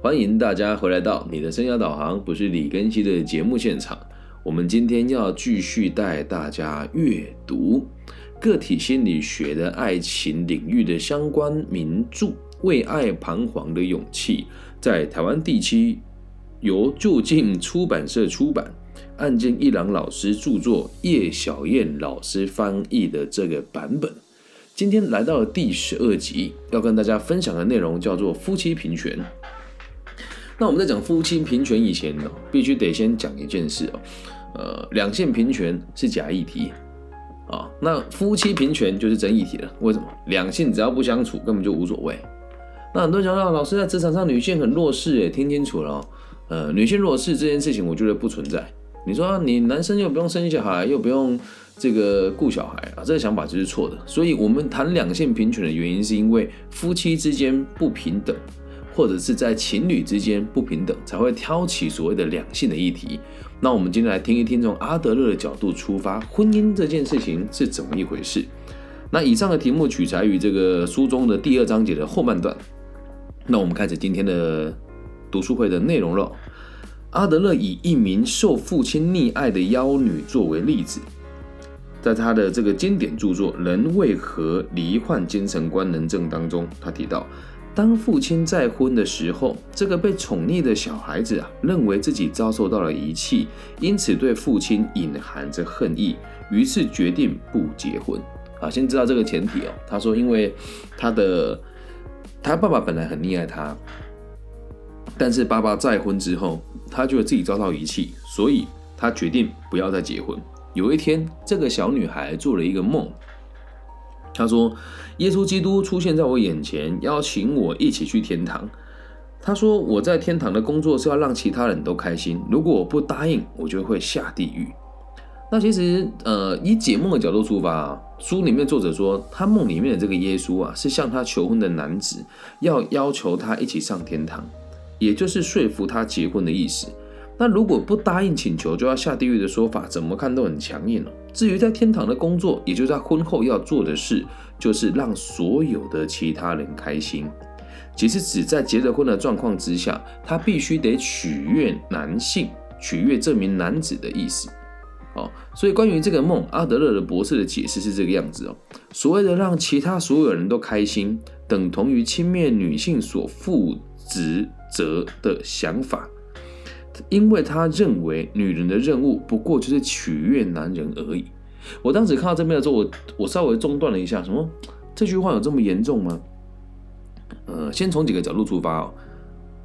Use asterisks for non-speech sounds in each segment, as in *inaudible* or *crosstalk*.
欢迎大家回来到你的生涯导航，不是李根熙的节目现场。我们今天要继续带大家阅读个体心理学的爱情领域的相关名著《为爱彷徨的勇气》，在台湾地区由就近出版社出版，岸见一郎老师著作，叶小燕老师翻译的这个版本。今天来到了第十二集，要跟大家分享的内容叫做夫妻平权。那我们在讲夫妻平权以前呢，必须得先讲一件事哦，呃，两性平权是假议题啊，那夫妻平权就是真议题了。为什么？两性只要不相处，根本就无所谓。那很多人讲到，老师在职场上女性很弱势，哎，听清楚了，呃，女性弱势这件事情，我觉得不存在。你说你男生又不用生小孩，又不用这个顾小孩啊，这个想法就是错的。所以我们谈两性平权的原因，是因为夫妻之间不平等。或者是在情侣之间不平等，才会挑起所谓的两性的议题。那我们今天来听一听，从阿德勒的角度出发，婚姻这件事情是怎么一回事？那以上的题目取材于这个书中的第二章节的后半段。那我们开始今天的读书会的内容了。阿德勒以一名受父亲溺爱的妖女作为例子，在他的这个经典著作《人为何罹患精神官能症》当中，他提到。当父亲再婚的时候，这个被宠溺的小孩子啊，认为自己遭受到了遗弃，因此对父亲隐含着恨意，于是决定不结婚。啊，先知道这个前提哦。他说，因为他的他爸爸本来很溺爱他，但是爸爸再婚之后，他觉得自己遭到遗弃，所以他决定不要再结婚。有一天，这个小女孩做了一个梦。他说：“耶稣基督出现在我眼前，邀请我一起去天堂。他说我在天堂的工作是要让其他人都开心。如果我不答应，我就会下地狱。那其实，呃，以解梦的角度出发啊，书里面作者说，他梦里面的这个耶稣啊，是向他求婚的男子，要要求他一起上天堂，也就是说服他结婚的意思。”那如果不答应请求就要下地狱的说法，怎么看都很强硬哦。至于在天堂的工作，也就是他婚后要做的事，就是让所有的其他人开心。其实只在结了婚的状况之下，他必须得取悦男性，取悦这名男子的意思。哦，所以关于这个梦，阿德勒的博士的解释是这个样子哦。所谓的让其他所有人都开心，等同于轻蔑女性所负职责的想法。因为他认为女人的任务不过就是取悦男人而已。我当时看到这边的时候，我我稍微中断了一下，什么这句话有这么严重吗？呃，先从几个角度出发哦。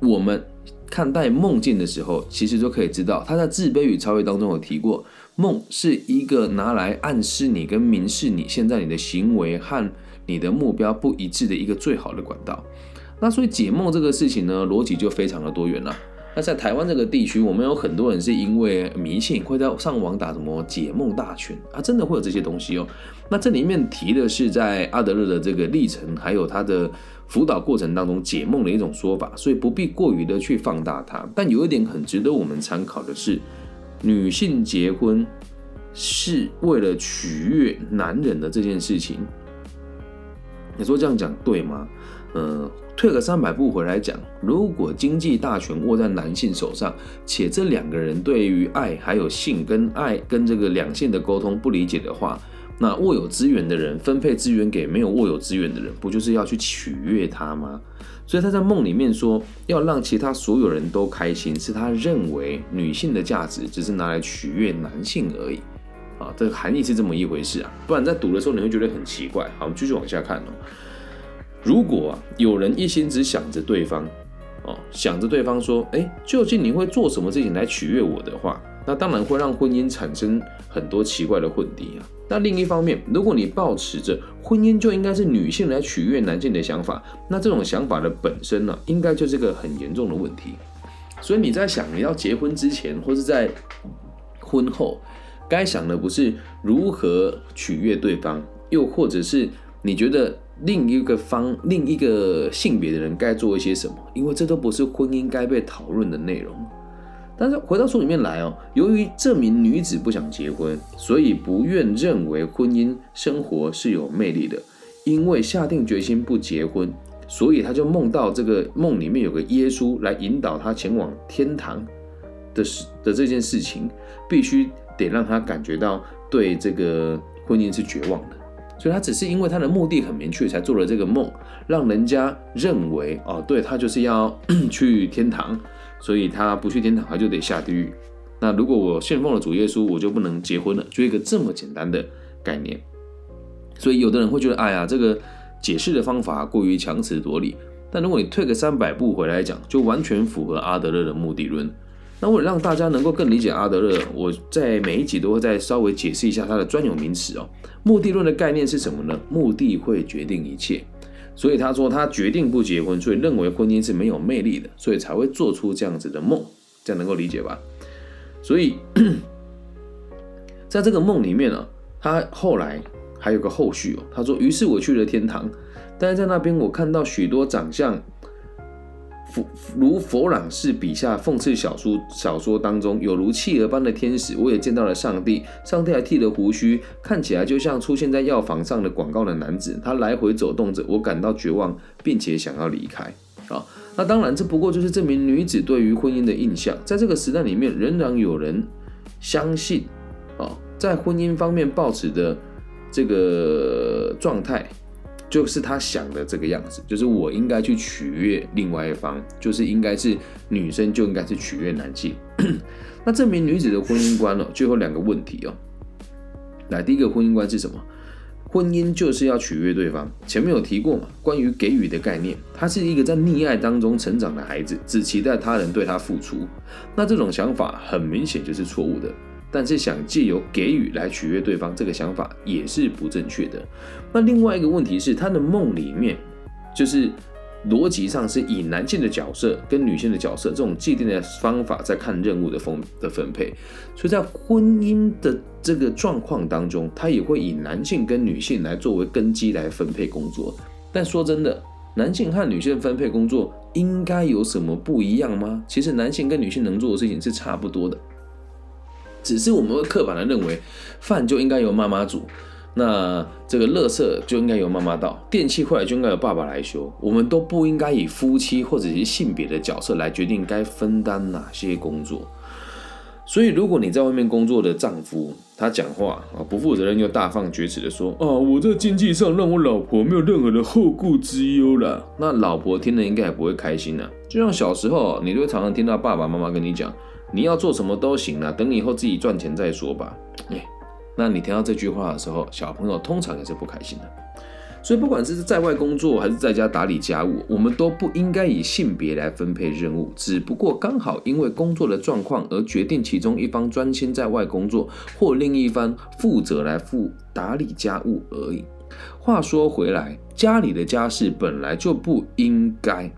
我们看待梦境的时候，其实就可以知道，他在《自卑与超越》当中有提过，梦是一个拿来暗示你跟明示你现在你的行为和你的目标不一致的一个最好的管道。那所以解梦这个事情呢，逻辑就非常的多元了。那在台湾这个地区，我们有很多人是因为迷信，会在上网打什么解梦大全啊，真的会有这些东西哦。那这里面提的是在阿德勒的这个历程，还有他的辅导过程当中解梦的一种说法，所以不必过于的去放大它。但有一点很值得我们参考的是，女性结婚是为了取悦男人的这件事情，你说这样讲对吗？嗯。退个三百步回来讲，如果经济大权握在男性手上，且这两个人对于爱还有性跟爱跟这个两性的沟通不理解的话，那握有资源的人分配资源给没有握有资源的人，不就是要去取悦他吗？所以他在梦里面说要让其他所有人都开心，是他认为女性的价值只是拿来取悦男性而已啊，这个含义是这么一回事啊，不然在读的时候你会觉得很奇怪。好，我们继续往下看哦。如果啊，有人一心只想着对方，哦，想着对方说，哎，究竟你会做什么事情来取悦我的话，那当然会让婚姻产生很多奇怪的混敌啊。那另一方面，如果你抱持着婚姻就应该是女性来取悦男性的想法，那这种想法的本身呢，应该就是个很严重的问题。所以你在想你要结婚之前，或是在婚后，该想的不是如何取悦对方，又或者是你觉得。另一个方、另一个性别的人该做一些什么？因为这都不是婚姻该被讨论的内容。但是回到书里面来哦，由于这名女子不想结婚，所以不愿认为婚姻生活是有魅力的。因为下定决心不结婚，所以他就梦到这个梦里面有个耶稣来引导他前往天堂的事的这件事情，必须得让他感觉到对这个婚姻是绝望的。所以他只是因为他的目的很明确，才做了这个梦，让人家认为哦，对他就是要 *coughs* 去天堂，所以他不去天堂，他就得下地狱。那如果我信奉了主耶稣，我就不能结婚了，就一个这么简单的概念。所以有的人会觉得，哎呀，这个解释的方法过于强词夺理。但如果你退个三百步回来讲，就完全符合阿德勒的目的论。那为了让大家能够更理解阿德勒，我在每一集都会再稍微解释一下他的专有名词哦。目的论的概念是什么呢？目的会决定一切，所以他说他决定不结婚，所以认为婚姻是没有魅力的，所以才会做出这样子的梦，这样能够理解吧？所以在这个梦里面呢，他后来还有个后续哦。他说：“于是我去了天堂，但是在那边我看到许多长相。”如佛朗士笔下讽刺小说小说当中有如企鹅般的天使，我也见到了上帝。上帝还剃了胡须，看起来就像出现在药房上的广告的男子。他来回走动着，我感到绝望，并且想要离开。啊，那当然，这不过就是这名女子对于婚姻的印象。在这个时代里面，仍然有人相信，啊，在婚姻方面抱持的这个状态。就是他想的这个样子，就是我应该去取悦另外一方，就是应该是女生就应该是取悦男性。*coughs* 那这名女子的婚姻观呢，最后两个问题哦。来，第一个婚姻观是什么？婚姻就是要取悦对方。前面有提过嘛，关于给予的概念，他是一个在溺爱当中成长的孩子，只期待他人对他付出。那这种想法很明显就是错误的。但是想借由给予来取悦对方，这个想法也是不正确的。那另外一个问题是，他的梦里面就是逻辑上是以男性的角色跟女性的角色这种既定的方法在看任务的分的分配，所以在婚姻的这个状况当中，他也会以男性跟女性来作为根基来分配工作。但说真的，男性和女性分配工作应该有什么不一样吗？其实男性跟女性能做的事情是差不多的。只是我们会刻板的认为，饭就应该由妈妈煮，那这个垃圾就应该由妈妈倒，电器坏了就应该由爸爸来修。我们都不应该以夫妻或者是性别的角色来决定该分担哪些工作。所以，如果你在外面工作的丈夫，他讲话啊不负责任又大放厥词的说啊，我在经济上让我老婆没有任何的后顾之忧了，那老婆听了应该也不会开心啊。就像小时候，你都会常常听到爸爸妈妈跟你讲。你要做什么都行了，等以后自己赚钱再说吧。哎，那你听到这句话的时候，小朋友通常也是不开心的。所以，不管是在外工作还是在家打理家务，我们都不应该以性别来分配任务。只不过刚好因为工作的状况而决定其中一方专心在外工作，或另一方负责来负打理家务而已。话说回来，家里的家事本来就不应该。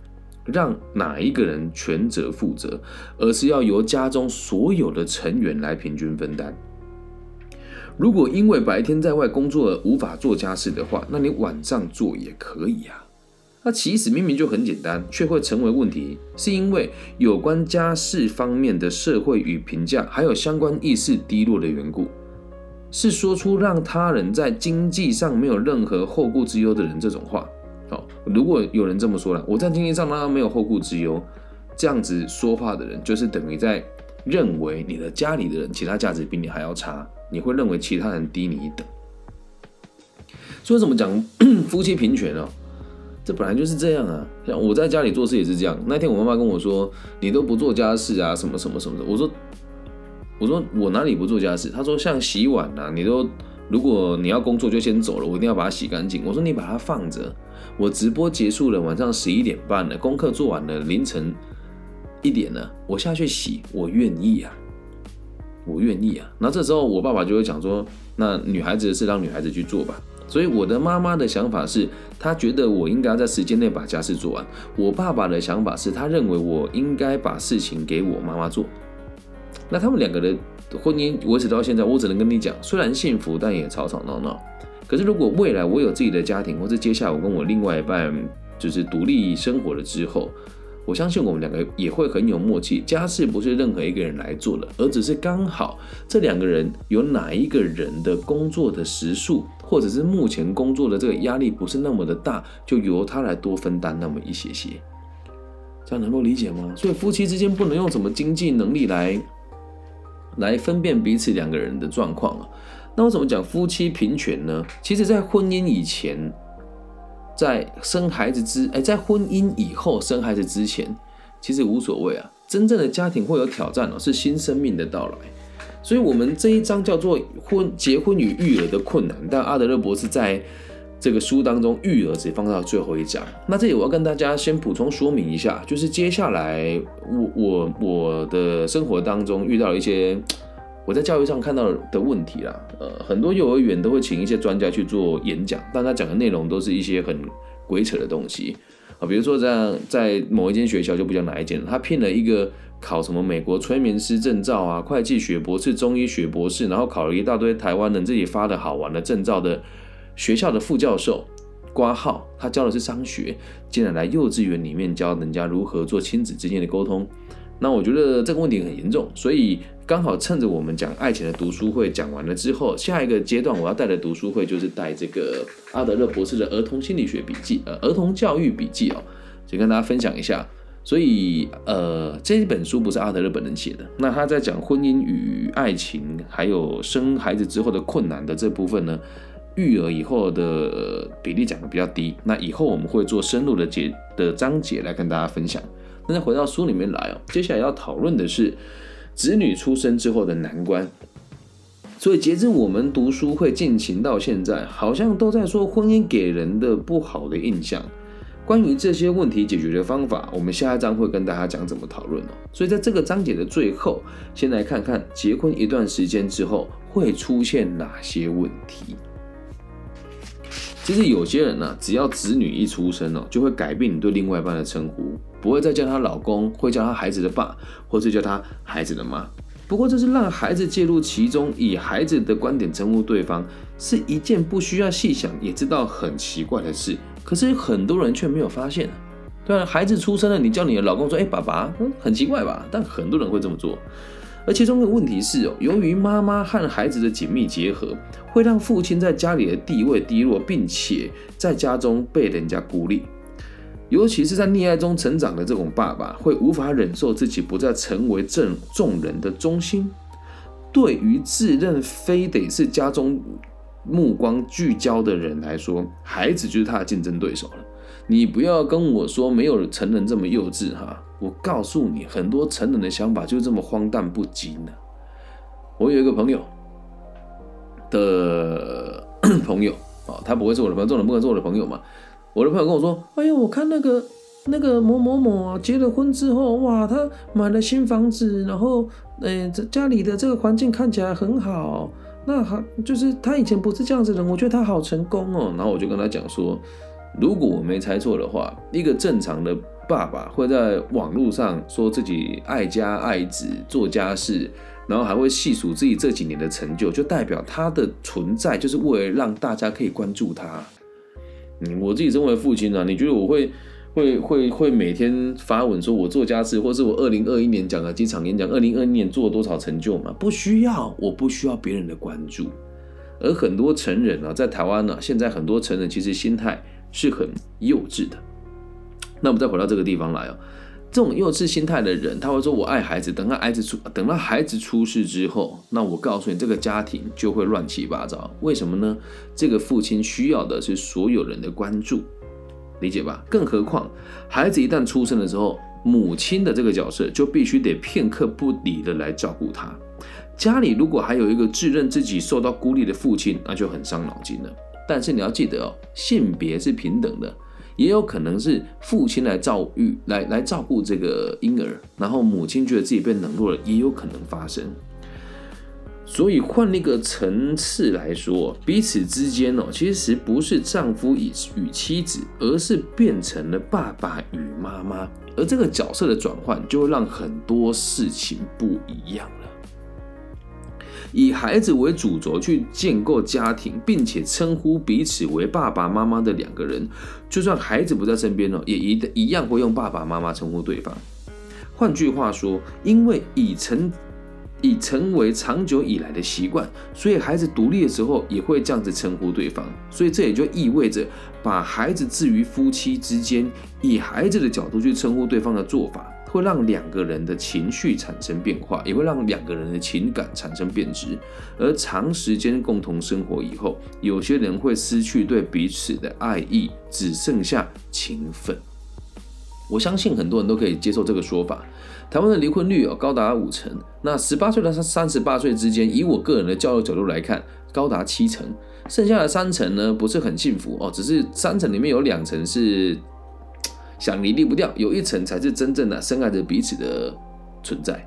让哪一个人全责负责，而是要由家中所有的成员来平均分担。如果因为白天在外工作而无法做家事的话，那你晚上做也可以啊。那其实明明就很简单，却会成为问题，是因为有关家事方面的社会与评价，还有相关意识低落的缘故，是说出让他人在经济上没有任何后顾之忧的人这种话。如果有人这么说了，我在经济上他没有后顾之忧，这样子说话的人，就是等于在认为你的家里的人其他价值比你还要差，你会认为其他人低你一等。所以怎么讲 *clears throat* 夫妻平权哦？这本来就是这样啊。像我在家里做事也是这样。那天我妈妈跟我说，你都不做家事啊，什么什么什么的。我说，我说我哪里不做家事？她说像洗碗啊，你都如果你要工作就先走了，我一定要把它洗干净。我说你把它放着。我直播结束了，晚上十一点半了，功课做完了，凌晨一点了，我下去洗，我愿意啊，我愿意啊。那这时候我爸爸就会讲说，那女孩子的事让女孩子去做吧。所以我的妈妈的想法是，她觉得我应该在时间内把家事做完。我爸爸的想法是他认为我应该把事情给我妈妈做。那他们两个的婚姻维持到现在，我只能跟你讲，虽然幸福，但也吵吵闹闹。可是，如果未来我有自己的家庭，或者接下来我跟我另外一半就是独立生活了之后，我相信我们两个也会很有默契。家事不是任何一个人来做的，而只是刚好这两个人有哪一个人的工作的时数，或者是目前工作的这个压力不是那么的大，就由他来多分担那么一些些。这样能够理解吗？所以夫妻之间不能用什么经济能力来来分辨彼此两个人的状况啊。那我怎么讲夫妻平权呢？其实，在婚姻以前。在生孩子之哎，在婚姻以后生孩子之前，其实无所谓啊。真正的家庭会有挑战哦，是新生命的到来。所以，我们这一章叫做“婚结婚与育儿的困难”。但阿德勒博士在这个书当中，育儿只放到最后一章。那这里我要跟大家先补充说明一下，就是接下来我我我的生活当中遇到了一些。我在教育上看到的问题啦，呃，很多幼儿园都会请一些专家去做演讲，但他讲的内容都是一些很鬼扯的东西啊，比如说在在某一间学校就不讲哪一间，他聘了一个考什么美国催眠师证照啊、会计学博士、中医学博士，然后考了一大堆台湾人自己发的好玩的证照的学校的副教授挂号，他教的是商学，竟然来幼稚园里面教人家如何做亲子之间的沟通。那我觉得这个问题很严重，所以刚好趁着我们讲爱情的读书会讲完了之后，下一个阶段我要带的读书会就是带这个阿德勒博士的儿童心理学笔记，呃，儿童教育笔记哦，就跟大家分享一下。所以，呃，这本书不是阿德勒本人写的，那他在讲婚姻与爱情，还有生孩子之后的困难的这部分呢，育儿以后的比例讲的比较低。那以后我们会做深入的解的章节来跟大家分享。那再回到书里面来哦，接下来要讨论的是子女出生之后的难关。所以截至我们读书会进行到现在，好像都在说婚姻给人的不好的印象。关于这些问题解决的方法，我们下一章会跟大家讲怎么讨论哦。所以在这个章节的最后，先来看看结婚一段时间之后会出现哪些问题。其实有些人呢，只要子女一出生哦，就会改变你对另外一半的称呼。不会再叫她老公，会叫她孩子的爸，或是叫她孩子的妈。不过这是让孩子介入其中，以孩子的观点称呼对方，是一件不需要细想也知道很奇怪的事。可是很多人却没有发现。对啊，孩子出生了，你叫你的老公说：“哎，爸爸。”嗯，很奇怪吧？但很多人会这么做。而其中的问题是哦，由于妈妈和孩子的紧密结合，会让父亲在家里的地位低落，并且在家中被人家孤立。尤其是在溺爱中成长的这种爸爸，会无法忍受自己不再成为众众人的中心。对于自认非得是家中目光聚焦的人来说，孩子就是他的竞争对手了。你不要跟我说没有成人这么幼稚哈！我告诉你，很多成人的想法就这么荒诞不经呢。我有一个朋友的 *coughs* 朋友啊，他不会是我的朋友，这种人不可能是我的朋友嘛。我的朋友跟我说：“哎呀，我看那个那个某某某啊，结了婚之后，哇，他买了新房子，然后，哎，这家里的这个环境看起来很好。那还，就是他以前不是这样子的人，我觉得他好成功哦。然后我就跟他讲说，如果我没猜错的话，一个正常的爸爸会在网络上说自己爱家爱子，做家事，然后还会细数自己这几年的成就，就代表他的存在就是为了让大家可以关注他。”嗯，我自己身为父亲呢，你觉得我会会会会每天发文说我做家事，或是我二零二一年讲了几场演讲，二零二一年做了多少成就吗？不需要，我不需要别人的关注。而很多成人呢，在台湾呢，现在很多成人其实心态是很幼稚的。那我们再回到这个地方来哦。这种幼稚心态的人，他会说：“我爱孩子。”等到孩子出，等到孩子出事之后，那我告诉你，这个家庭就会乱七八糟。为什么呢？这个父亲需要的是所有人的关注，理解吧？更何况，孩子一旦出生的时候，母亲的这个角色就必须得片刻不离的来照顾他。家里如果还有一个自认自己受到孤立的父亲，那就很伤脑筋了。但是你要记得哦，性别是平等的。也有可能是父亲来照育来来照顾这个婴儿，然后母亲觉得自己被冷落了，也有可能发生。所以换一个层次来说，彼此之间哦，其实不是丈夫与与妻子，而是变成了爸爸与妈妈，而这个角色的转换，就会让很多事情不一样了。以孩子为主轴去建构家庭，并且称呼彼此为爸爸妈妈的两个人，就算孩子不在身边哦，也一一样会用爸爸妈妈称呼对方。换句话说，因为已成已成为长久以来的习惯，所以孩子独立的时候也会这样子称呼对方。所以这也就意味着，把孩子置于夫妻之间，以孩子的角度去称呼对方的做法。会让两个人的情绪产生变化，也会让两个人的情感产生变质。而长时间共同生活以后，有些人会失去对彼此的爱意，只剩下情分。我相信很多人都可以接受这个说法。台湾的离婚率有高达五成，那十八岁到三十八岁之间，以我个人的教育角度来看，高达七成。剩下的三成呢，不是很幸福哦，只是三成里面有两成是。想离离不掉，有一层才是真正的深爱着彼此的存在。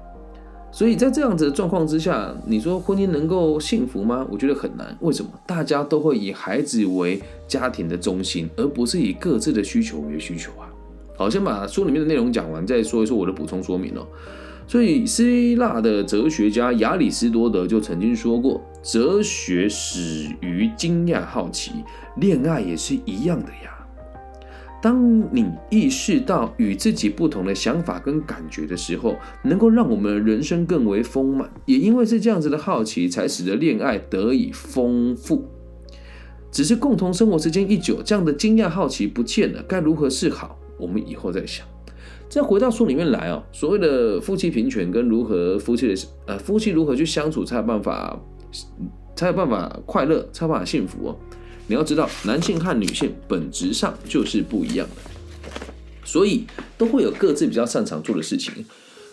所以在这样子的状况之下，你说婚姻能够幸福吗？我觉得很难。为什么？大家都会以孩子为家庭的中心，而不是以各自的需求为需求啊。好，先把书里面的内容讲完，再说一说我的补充说明哦。所以，希腊的哲学家亚里士多德就曾经说过：“哲学始于惊讶好奇，恋爱也是一样的呀。”当你意识到与自己不同的想法跟感觉的时候，能够让我们人生更为丰满。也因为是这样子的好奇，才使得恋爱得以丰富。只是共同生活时间一久，这样的惊讶好奇不见了，该如何是好？我们以后再想。再回到书里面来哦，所谓的夫妻平权跟如何夫妻的呃夫妻如何去相处才有办法才有办法快乐，才有办法幸福哦。你要知道，男性和女性本质上就是不一样的，所以都会有各自比较擅长做的事情。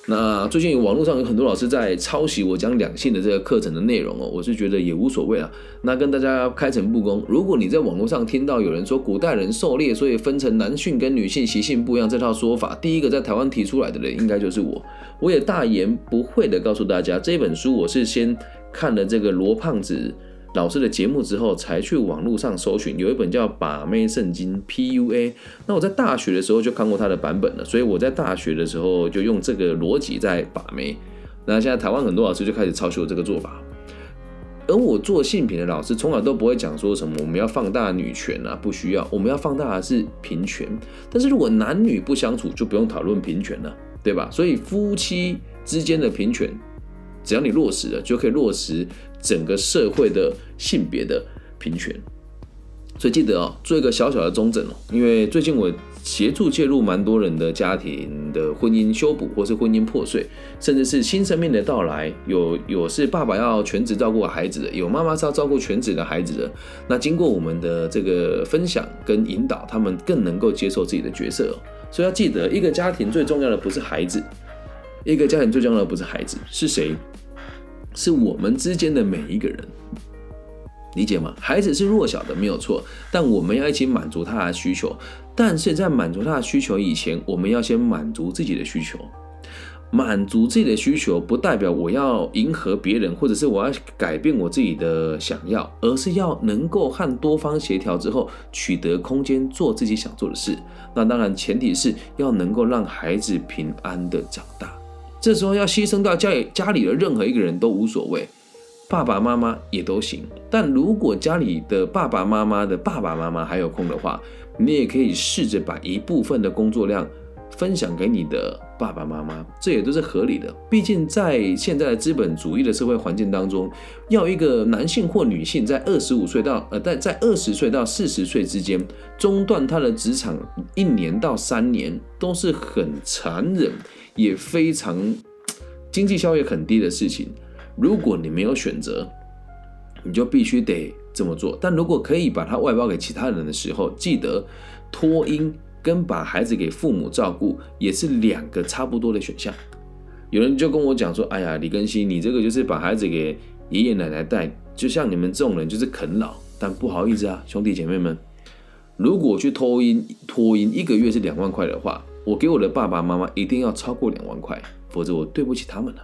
那最近网络上有很多老师在抄袭我讲两性的这个课程的内容哦，我是觉得也无所谓啊。那跟大家开诚布公，如果你在网络上听到有人说古代人狩猎，所以分成男性跟女性习性不一样这套说法，第一个在台湾提出来的人应该就是我。我也大言不讳的告诉大家，这本书我是先看了这个罗胖子。老师的节目之后，才去网络上搜寻，有一本叫《把妹圣经》（P.U.A.）。那我在大学的时候就看过他的版本了，所以我在大学的时候就用这个逻辑在把妹。那现在台湾很多老师就开始抄袭我这个做法，而我做性品的老师从来都不会讲说什么我们要放大女权啊，不需要，我们要放大的是平权。但是如果男女不相处，就不用讨论平权了，对吧？所以夫妻之间的平权，只要你落实了，就可以落实。整个社会的性别的平权，所以记得哦，做一个小小的中正哦，因为最近我协助介入蛮多人的家庭的婚姻修补，或是婚姻破碎，甚至是新生命的到来。有有是爸爸要全职照顾孩子的，有妈妈是要照顾全职的孩子的。那经过我们的这个分享跟引导，他们更能够接受自己的角色哦。所以要记得，一个家庭最重要的不是孩子，一个家庭最重要的不是孩子，是谁？是我们之间的每一个人，理解吗？孩子是弱小的，没有错，但我们要一起满足他的需求。但是在满足他的需求以前，我们要先满足自己的需求。满足自己的需求，不代表我要迎合别人，或者是我要改变我自己的想要，而是要能够和多方协调之后，取得空间做自己想做的事。那当然，前提是要能够让孩子平安的长大。这时候要牺牲到家里家里的任何一个人都无所谓，爸爸妈妈也都行。但如果家里的爸爸妈妈的爸爸妈妈还有空的话，你也可以试着把一部分的工作量分享给你的爸爸妈妈，这也都是合理的。毕竟在现在的资本主义的社会环境当中，要一个男性或女性在二十五岁到呃在在二十岁到四十岁之间中断他的职场一年到三年，都是很残忍。也非常 *tsk* 经济效益很低的事情。如果你没有选择，你就必须得这么做。但如果可以把它外包给其他人的时候，记得托婴跟把孩子给父母照顾也是两个差不多的选项。有人就跟我讲说：“哎呀，李根熙，你这个就是把孩子给爷爷奶奶带，就像你们这种人就是啃老。”但不好意思啊，兄弟姐妹们，如果去托婴托婴一个月是两万块的话。我给我的爸爸妈妈一定要超过两万块，否则我对不起他们了。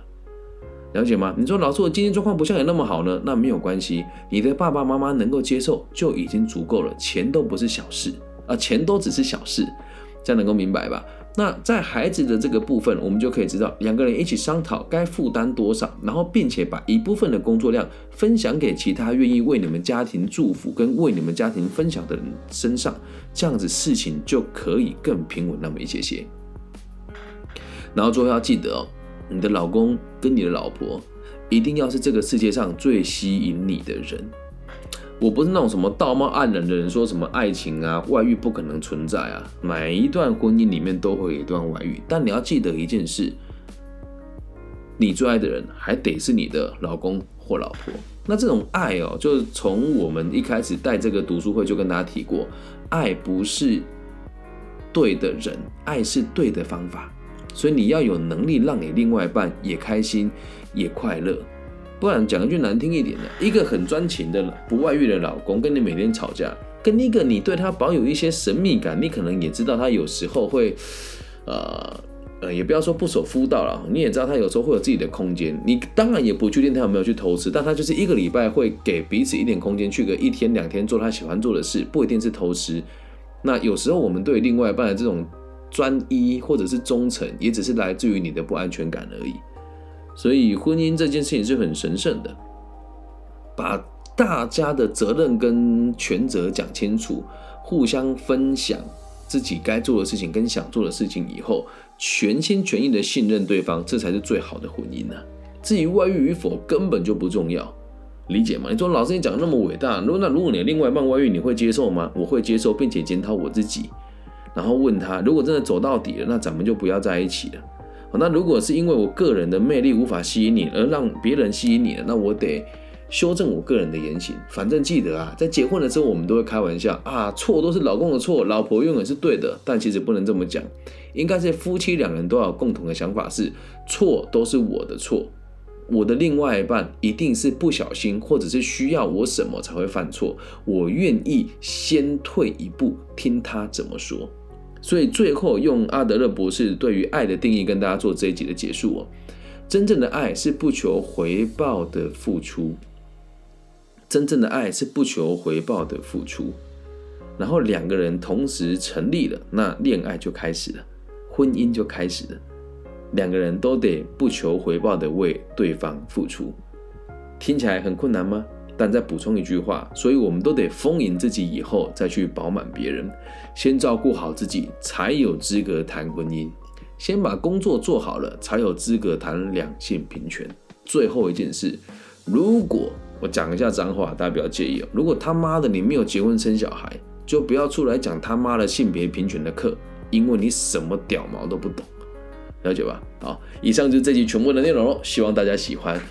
了解吗？你说老师，我经济状况不像你那么好呢？那没有关系，你的爸爸妈妈能够接受就已经足够了。钱都不是小事啊，钱都只是小事，这样能够明白吧？那在孩子的这个部分，我们就可以知道两个人一起商讨该负担多少，然后并且把一部分的工作量分享给其他愿意为你们家庭祝福跟为你们家庭分享的人身上，这样子事情就可以更平稳那么一些些。然后最后要记得哦，你的老公跟你的老婆一定要是这个世界上最吸引你的人。我不是那种什么道貌岸然的人，说什么爱情啊、外遇不可能存在啊。每一段婚姻里面都会有一段外遇，但你要记得一件事：你最爱的人还得是你的老公或老婆。那这种爱哦，就是从我们一开始带这个读书会就跟大家提过，爱不是对的人，爱是对的方法。所以你要有能力让你另外一半也开心也快乐。不然讲一句难听一点的，一个很专情的不外遇的老公跟你每天吵架，跟一个你对他保有一些神秘感，你可能也知道他有时候会，呃呃，也不要说不守妇道了，你也知道他有时候会有自己的空间。你当然也不确定他有没有去偷吃，但他就是一个礼拜会给彼此一点空间，去个一天两天做他喜欢做的事，不一定是偷吃。那有时候我们对另外一半的这种专一或者是忠诚，也只是来自于你的不安全感而已。所以婚姻这件事情是很神圣的，把大家的责任跟权责讲清楚，互相分享自己该做的事情跟想做的事情以后，全心全意的信任对方，这才是最好的婚姻呢。至于外遇与否，根本就不重要，理解吗？你说老师你讲的那么伟大，如果那如果你另外一半外遇，你会接受吗？我会接受，并且检讨我自己，然后问他，如果真的走到底了，那咱们就不要在一起了。那如果是因为我个人的魅力无法吸引你，而让别人吸引你，那我得修正我个人的言行。反正记得啊，在结婚的时候，我们都会开玩笑啊，错都是老公的错，老婆永远是对的。但其实不能这么讲，应该是夫妻两人都要共同的想法是，错都是我的错，我的另外一半一定是不小心，或者是需要我什么才会犯错，我愿意先退一步，听他怎么说。所以最后用阿德勒博士对于爱的定义跟大家做这一集的结束哦。真正的爱是不求回报的付出，真正的爱是不求回报的付出，然后两个人同时成立了，那恋爱就开始了，婚姻就开始了，两个人都得不求回报的为对方付出，听起来很困难吗？但再补充一句话，所以我们都得丰盈自己，以后再去饱满别人。先照顾好自己，才有资格谈婚姻；先把工作做好了，才有资格谈两性平权。最后一件事，如果我讲一下脏话，大家不要介意哦。如果他妈的你没有结婚生小孩，就不要出来讲他妈的性别平权的课，因为你什么屌毛都不懂，了解吧？好，以上就是这集全部的内容喽，希望大家喜欢。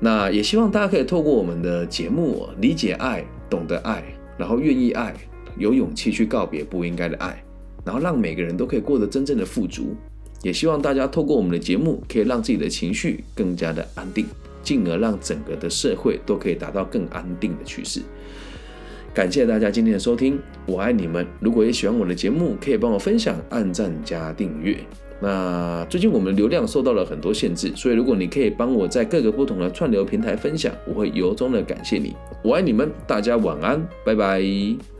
那也希望大家可以透过我们的节目理解爱，懂得爱，然后愿意爱，有勇气去告别不应该的爱，然后让每个人都可以过得真正的富足。也希望大家透过我们的节目，可以让自己的情绪更加的安定，进而让整个的社会都可以达到更安定的趋势。感谢大家今天的收听，我爱你们。如果也喜欢我的节目，可以帮我分享、按赞加订阅。那最近我们流量受到了很多限制，所以如果你可以帮我在各个不同的串流平台分享，我会由衷的感谢你。我爱你们，大家晚安，拜拜。